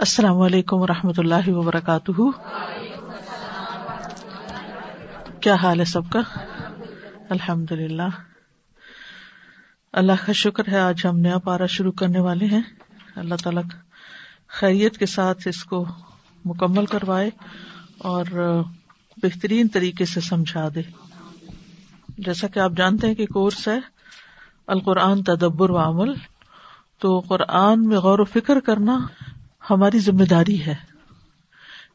السلام علیکم و رحمۃ اللہ وبرکاتہ۔ کیا حال ہے سب کا؟ الحمد للہ اللہ کا شکر ہے، آج ہم نیا پارا شروع کرنے والے ہیں۔ اللہ تعالیٰ خیریت کے ساتھ اس کو مکمل کروائے اور بہترین طریقے سے سمجھا دے۔ جیسا کہ آپ جانتے ہیں کہ کورس ہے القرآن تدبر و عمل، تو قرآن میں غور و فکر کرنا ہماری ذمہ داری ہے۔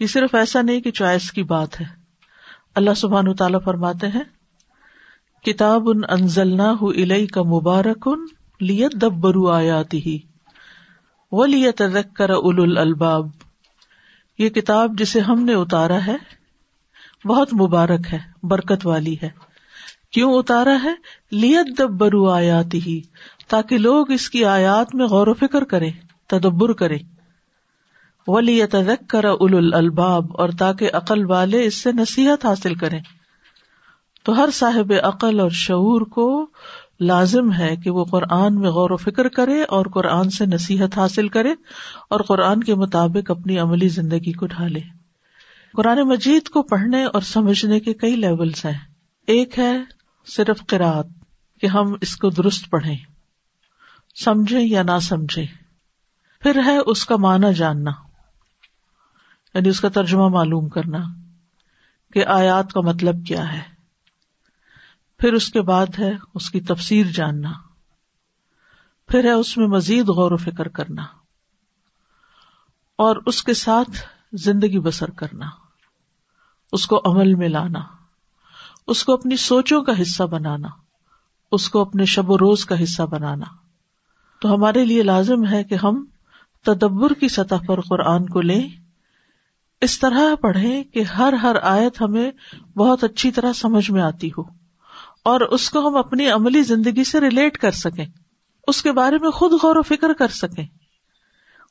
یہ صرف ایسا نہیں کہ چوائس کی بات ہے۔ اللہ سبحان تعالیٰ فرماتے ہیں، کتاب ان انزل کا مبارک ان لیت دبرو آیاتی ہی وہ لیت کر اول الباب یہ کتاب جسے ہم نے اتارا ہے، بہت مبارک ہے، برکت والی ہے۔ کیوں اتارا ہے؟ لیت دبرو آیاتی ہی تاکہ لوگ اس کی آیات میں غور و فکر کریں، تدبر کریں۔ ولی کر اول الباب اور تاکہ عقل والے اس سے نصیحت حاصل کریں۔ تو ہر صاحب عقل اور شعور کو لازم ہے کہ وہ قرآن میں غور و فکر کرے اور قرآن سے نصیحت حاصل کرے اور قرآن کے مطابق اپنی عملی زندگی کو ڈھالے۔ قرآن مجید کو پڑھنے اور سمجھنے کے کئی لیولس ہیں۔ ایک ہے صرف قرآد کہ ہم اس کو درست پڑھیں، سمجھیں یا نہ سمجھیں۔ پھر ہے اس کا معنی جاننا۔ یعنی اس کا ترجمہ معلوم کرنا کہ آیات کا مطلب کیا ہے۔ پھر اس کے بعد ہے اس کی تفسیر جاننا۔ پھر ہے اس میں مزید غور و فکر کرنا۔ اور اس کے ساتھ زندگی بسر کرنا۔ اس کو عمل میں لانا۔ اس کو اپنی سوچوں کا حصہ بنانا۔ اس کو اپنے شب و روز کا حصہ بنانا۔ تو ہمارے لیے لازم ہے کہ ہم تدبر کی سطح پر قرآن کو لیں۔ اس طرح پڑھے کہ ہر ہر آیت ہمیں بہت اچھی طرح سمجھ میں آتی ہو اور اس کو ہم اپنی عملی زندگی سے ریلیٹ کر سکیں۔ اس کے بارے میں خود غور و فکر کر سکیں۔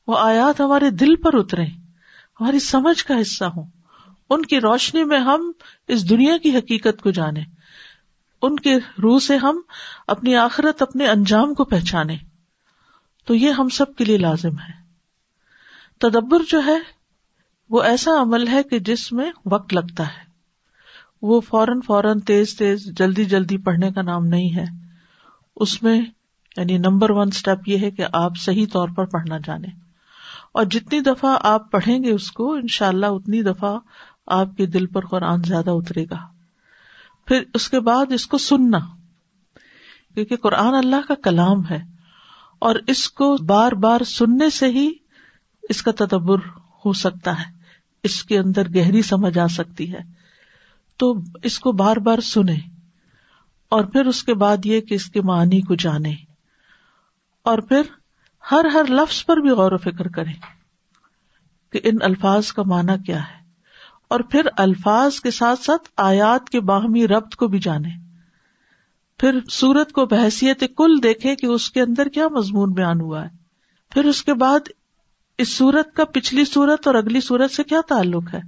وہ آیات ہمارے دل پر اترے ہماری سمجھ کا حصہ ہوں۔ ان کی روشنی میں ہم اس دنیا کی حقیقت کو جانیں۔ ان کے روح سے ہم اپنی آخرت اپنے انجام کو پہچانے تو یہ ہم سب کے لیے لازم ہے۔ تدبر جو ہے وہ ایسا عمل ہے کہ جس میں وقت لگتا ہے۔ وہ فوراً فوراً تیز تیز جلدی جلدی پڑھنے کا نام نہیں ہے۔ اس میں یعنی نمبر ون اسٹیپ یہ ہے کہ آپ صحیح طور پر پڑھنا جانے اور جتنی دفعہ آپ پڑھیں گے اس کو ان شاء اللہ اتنی دفعہ آپ کے دل پر قرآن زیادہ اترے گا۔ پھر اس کے بعد اس کو سننا، کیونکہ قرآن اللہ کا کلام ہے۔ اور اس کو بار بار سننے سے ہی اس کا تدبر ہو سکتا ہے۔ اس کے اندر گہری سمجھ آ سکتی ہے۔ تو اس کو بار بار سنے اور پھر اس کے بعد یہ کہ اس کے معنی کو جانے اور پھر ہر ہر لفظ پر بھی غور و فکر کرے کہ ان الفاظ کا معنی کیا ہے۔ اور پھر الفاظ کے ساتھ ساتھ آیات کے باہمی ربط کو بھی جانے پھر سورت کو بحثیت کل دیکھے کہ اس کے اندر کیا مضمون بیان ہوا ہے۔ پھر اس کے بعد اس سورت کا پچھلی سورت اور اگلی سورت سے کیا تعلق ہے؟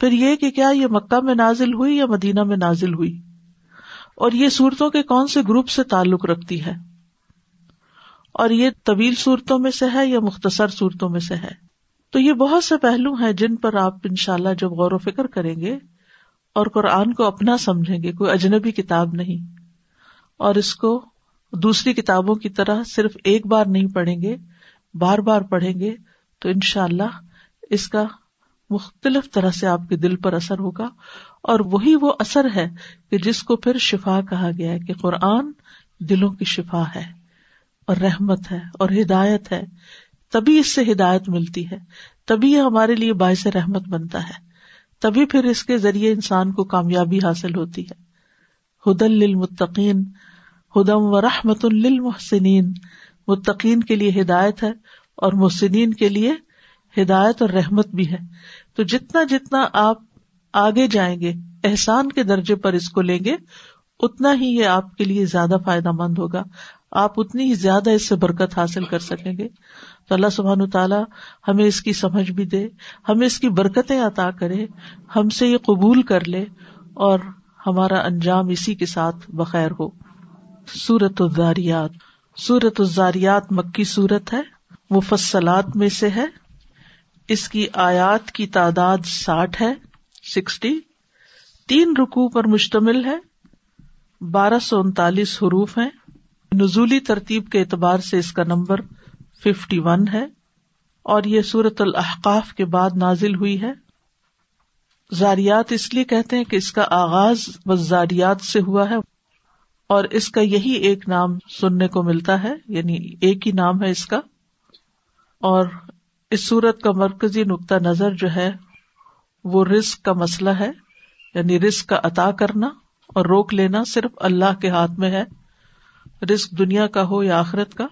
پھر یہ کہ کیا یہ مکہ میں نازل ہوئی یا مدینہ میں نازل ہوئی؟ اور یہ صورتوں کے کون سے گروپ سے تعلق رکھتی ہے؟ اور یہ طویل صورتوں میں سے ہے یا مختصر صورتوں میں سے ہے؟ تو یہ بہت سے پہلو ہیں جن پر آپ ان شاء اللہ جب غور و فکر کریں گے اور قرآن کو اپنا سمجھیں گے، کوئی اجنبی کتاب نہیں۔ اور اس کو دوسری کتابوں کی طرح صرف ایک بار نہیں پڑھیں گے بار بار پڑھیں گے تو ان شاء اللہ اس کا مختلف طرح سے آپ کے دل پر اثر ہوگا اور وہی وہ اثر ہے کہ جس کو پھر شفا کہا گیا ہے کہ قرآن دلوں کی شفا ہے اور رحمت ہے اور ہدایت ہے، تبھی اس سے ہدایت ملتی ہے، تبھی یہ ہمارے لیے باعث رحمت بنتا ہے، تبھی پھر اس کے ذریعے انسان کو کامیابی حاصل ہوتی ہے۔ ہدل للمتقین، ہدم و رحمت للمحسنین۔ متقین کے لیے ہدایت ہے اور محسنین کے لیے ہدایت اور رحمت بھی ہے۔ تو جتنا جتنا آپ آگے جائیں گے، احسان کے درجے پر اس کو لیں گے، اتنا ہی یہ آپ کے لیے زیادہ فائدہ مند ہوگا۔ آپ اتنی ہی زیادہ اس سے برکت حاصل کر سکیں گے۔ تو اللہ سبحان تعالیٰ ہمیں اس کی سمجھ بھی دے، ہمیں اس کی برکتیں عطا کرے، ہم سے یہ قبول کر لے اور ہمارا انجام اسی کے ساتھ بخیر ہو۔ سورت الزاریات سورت الزاریات مکی سورت ہے، مفصلات میں سے ہے۔ اس کی آیات کی تعداد ساٹھ ہے، سکسٹی۔ تین رکو پر مشتمل ہے، بارہ سو انتالیس حروف ہیں۔ نزولی ترتیب کے اعتبار سے اس کا نمبر ففٹی ون ہے۔ اور یہ سورت الحقاف کے بعد نازل ہوئی ہے۔ زاریات اس لیے کہتے ہیں کہ اس کا آغاز بس زاریات سے ہوا ہے۔ اور اس کا یہی ایک نام سننے کو ملتا ہے یعنی ایک ہی نام ہے اس کا۔ اور اس سورت کا مرکزی نقطہ نظر جو ہے، وہ رسک کا مسئلہ ہے۔ یعنی رسک کا عطا کرنا اور روک لینا صرف اللہ کے ہاتھ میں ہے۔ رسک دنیا کا ہو یا آخرت کا۔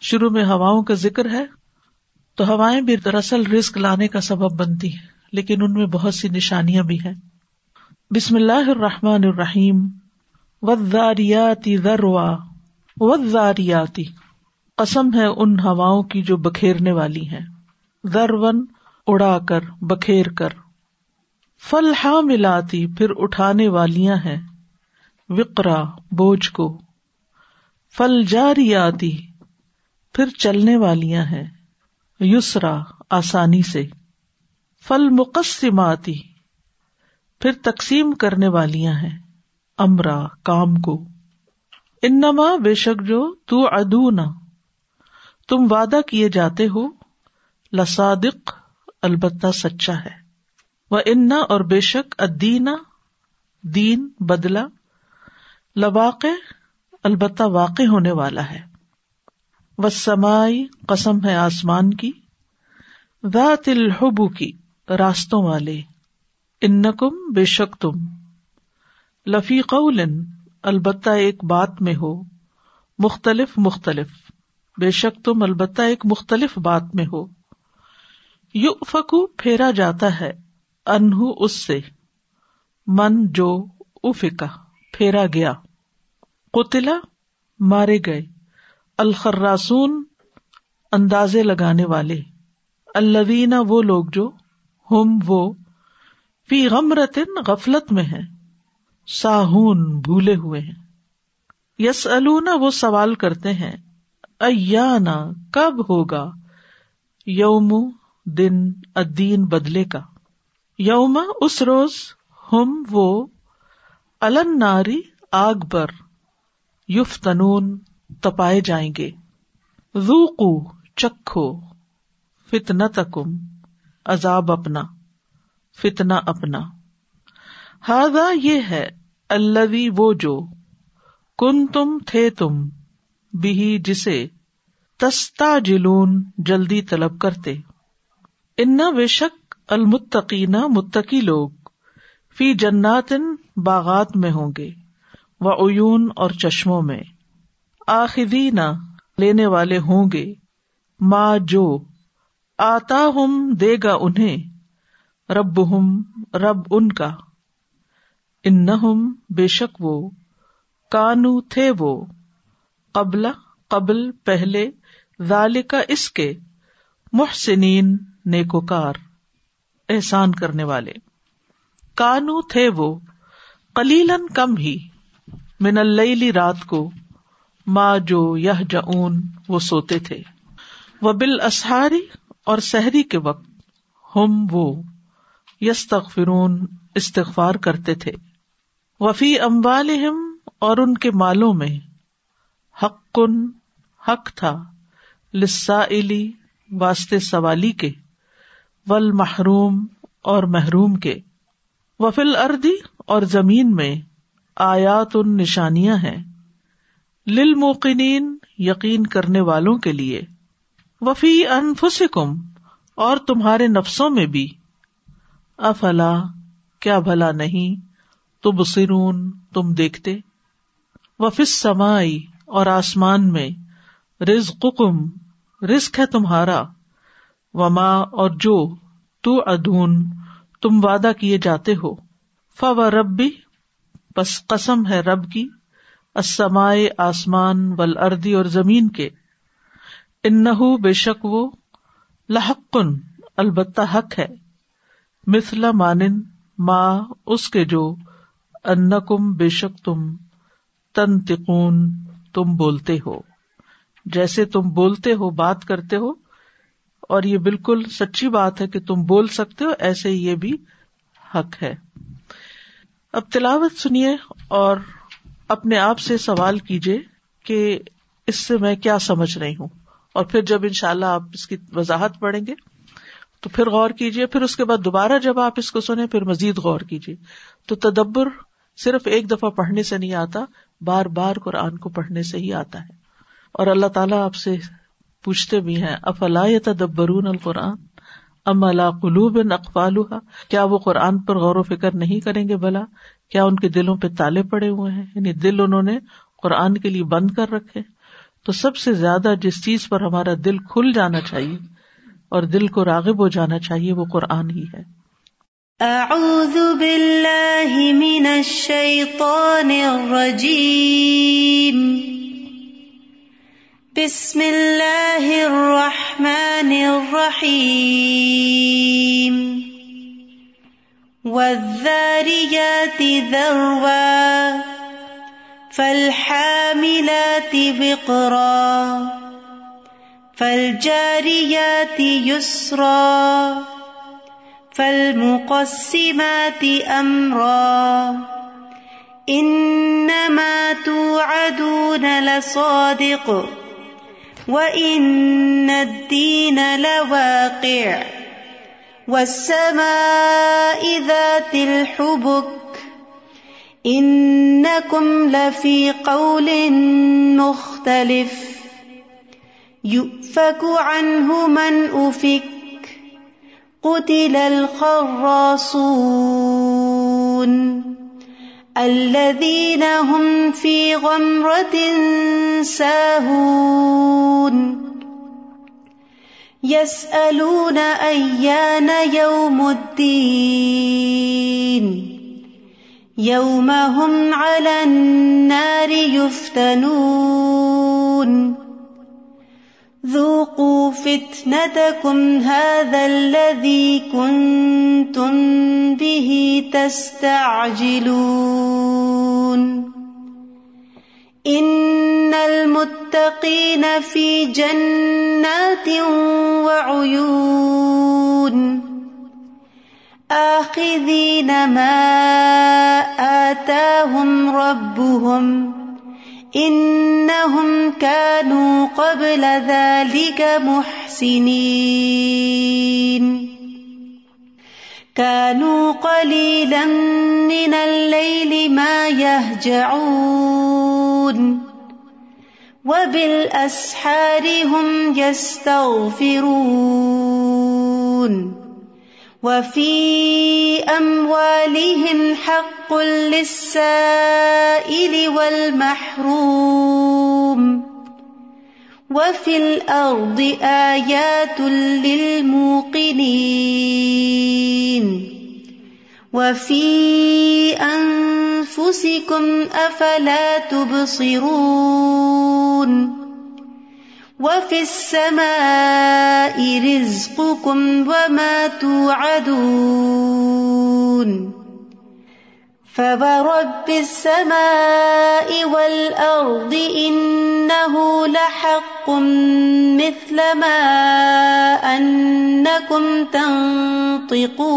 شروع میں ہواؤں کا ذکر ہے، تو ہوائیں بھی دراصل رسک لانے کا سبب بنتی ہیں، لیکن ان میں بہت سی نشانیاں بھی ہیں۔ بسم اللہ الرحمن الرحیم۔ وزاریاتی ذروا وزاریاتی قسم ہے ان ہواؤں کی جو بکھیرنے والی ہیں۔ ذرون، اڑا کر، بکھیر کر۔ فل ملاتی پھر اٹھانے والیاں ہیں۔ وکرا بوجھ کو۔ فل جاریاتی پھر چلنے والیاں ہیں۔ یسرا، آسانی سے۔ فل مقصماتی پھر تقسیم کرنے والیاں ہیں۔ امرا، کام کو۔ انما، بے شک جو تو ادونا تم وعدہ کیے جاتے ہو لسادق البتہ سچا ہے۔ وہ انا اور بے شک ادینا دین بدلا لواقع، البتہ واقع ہونے والا ہے۔ وہ سمائی قسم ہے آسمان کی۔ ذات الحبو کی راستوں والے۔ انکم بے شک تم۔ لفی قول البتہ ایک بات میں ہو، مختلف مختلف۔ بے شک تم البتہ ایک مختلف بات میں ہو۔ یو فکو پھیرا جاتا ہے انہ اس سے۔ من جو افکا پھیرا گیا۔ قتلا مارے گئے۔ الخراسون اندازے لگانے والے۔ الوینا وہ لوگ جو ہم وہ فی غمرتن غفلت میں ہے ساہون بھولے ہوئے ہیں۔ یس النا وہ سوال کرتے ہیں، ایانا کب ہوگا؟ یوم دن ادین بدلے کا۔ یوم اس روز ہم وہ الن ناری آگ پر یوف تنون تپائے جائیں گے۔ روکو چکھو فتنا تکم عذاب اپنا فتنا اپنا۔ ہاضا یہ ہے اللہ وہ جو کن تم تھے تم بھی جسے تستا جلون جلدی طلب کرتے۔ ان بے شک المتقین متقی لوگ فی جناتن باغات میں ہوں گے و اون اور چشموں میں۔ آخدین لینے والے ہوں گے۔ ماں جو آتا ہم دے گا انہیں رب ہم رب ان کا۔ ان بے شک وہ، کانو تھے وہ، قبل قبل، پہلے ذالکا اس کے محسنین نیکوکار، احسان کرنے والے۔ کانو تھے وہ کلیلن کم ہی، من اللیلی رات کو ماں جو یہ جون وہ سوتے تھے۔ وہ بال اسہاری اور سحری کے وقت، ہم وہ یس تغفرون استغفار کرتے تھے۔ وفی اموال اور ان کے مالوں میں حق کن حق تھا لسا واسطے سوالی کے ول محروم اور محروم کے۔ وفیل اردی اور زمین میں آیات ان نشانیاں ہیں۔ للموقنین یقین کرنے والوں کے لیے۔ وفی انفسکم اور تمہارے نفسوں میں بھی۔ افلا، کیا بھلا نہیں؟ تو بسرون تم دیکھتے؟ وفس سمائی اور آسمان میں، رزقکم، رزق ہے تمہارا۔ وما، اور جو تو ادون تم وعدہ کیے جاتے ہو۔ فو ربی بس قسم ہے رب کی اسمائے آسمان ول اردی اور زمین کے۔ ان بے شک وہ لحقن، البتہ حق ہے۔ مثلا مانن ماں اس کے جو ان کم بے شک تم تن تکون تم بولتے ہو۔ جیسے تم بولتے ہو، بات کرتے ہو، اور یہ بالکل سچی بات ہے کہ تم بول سکتے ہو، ایسے یہ بھی حق ہے۔ اب تلاوت سنیے اور اپنے آپ سے سوال کیجیے کہ اس سے میں کیا سمجھ رہی ہوں۔ اور پھر جب ان شاء اللہ آپ اس کی وضاحت پڑھیں گے، تو پھر غور کیجیے، پھر اس کے بعد دوبارہ جب آپ اس کو سنیں، پھر مزید غور کیجیے۔ تو تدبر صرف ایک دفعہ پڑھنے سے نہیں آتا، بار بار قرآن کو پڑھنے سے ہی آتا ہے۔ اور اللہ تعالیٰ آپ سے پوچھتے بھی ہیں، افلا تدبرون القرآن؟ ام اللہ قلوب اقفال کیا وہ قرآن پر غور و فکر نہیں کریں گے؟ بلا، کیا ان کے دلوں پہ تالے پڑے ہوئے ہیں؟ یعنی دل انہوں نے قرآن کے لیے بند کر رکھے۔ تو سب سے زیادہ جس چیز پر ہمارا دل کھل جانا چاہیے اور دل کو راغب ہو جانا چاہیے، وہ قرآن ہی ہے۔ اعوذ باللہ من الشیطان الرجیم. بسم اللہ الرحمن الرحیم. والذاریات ذروا فالحاملات وقرا فالجاريات يسرا فالمقسمات أمرا. إنما توعدون لصادق، وإن الدين لواقع. والسماء ذات الحبك. انکم لفی قول مختلف. یؤفک عنہ من افک قتل الخراصون الذين هم في غمرة ساهون يسألون أيان يوم الدين يوم هم على النار يفتنون ذوقوا فتنتكم هذا الذي كنتم به تستعجلون. إن المتقين في جنات وعيون. آخذين ما آتاهم ربهم إنهم كانوا قبل ذلك محسنين. كانوا قليلا من الليل ما يهجعون. وبالأسحار هم يستغفرون. وفي أموالهم حق للسائل والمحروم وفي الأرض آيات للموقنين وفي أنفسكم أفلا تبصرون وفي السماء رزقكم وما توعدون فورب السماء والأرض إنه لحق مثل ما أنكم تنطقون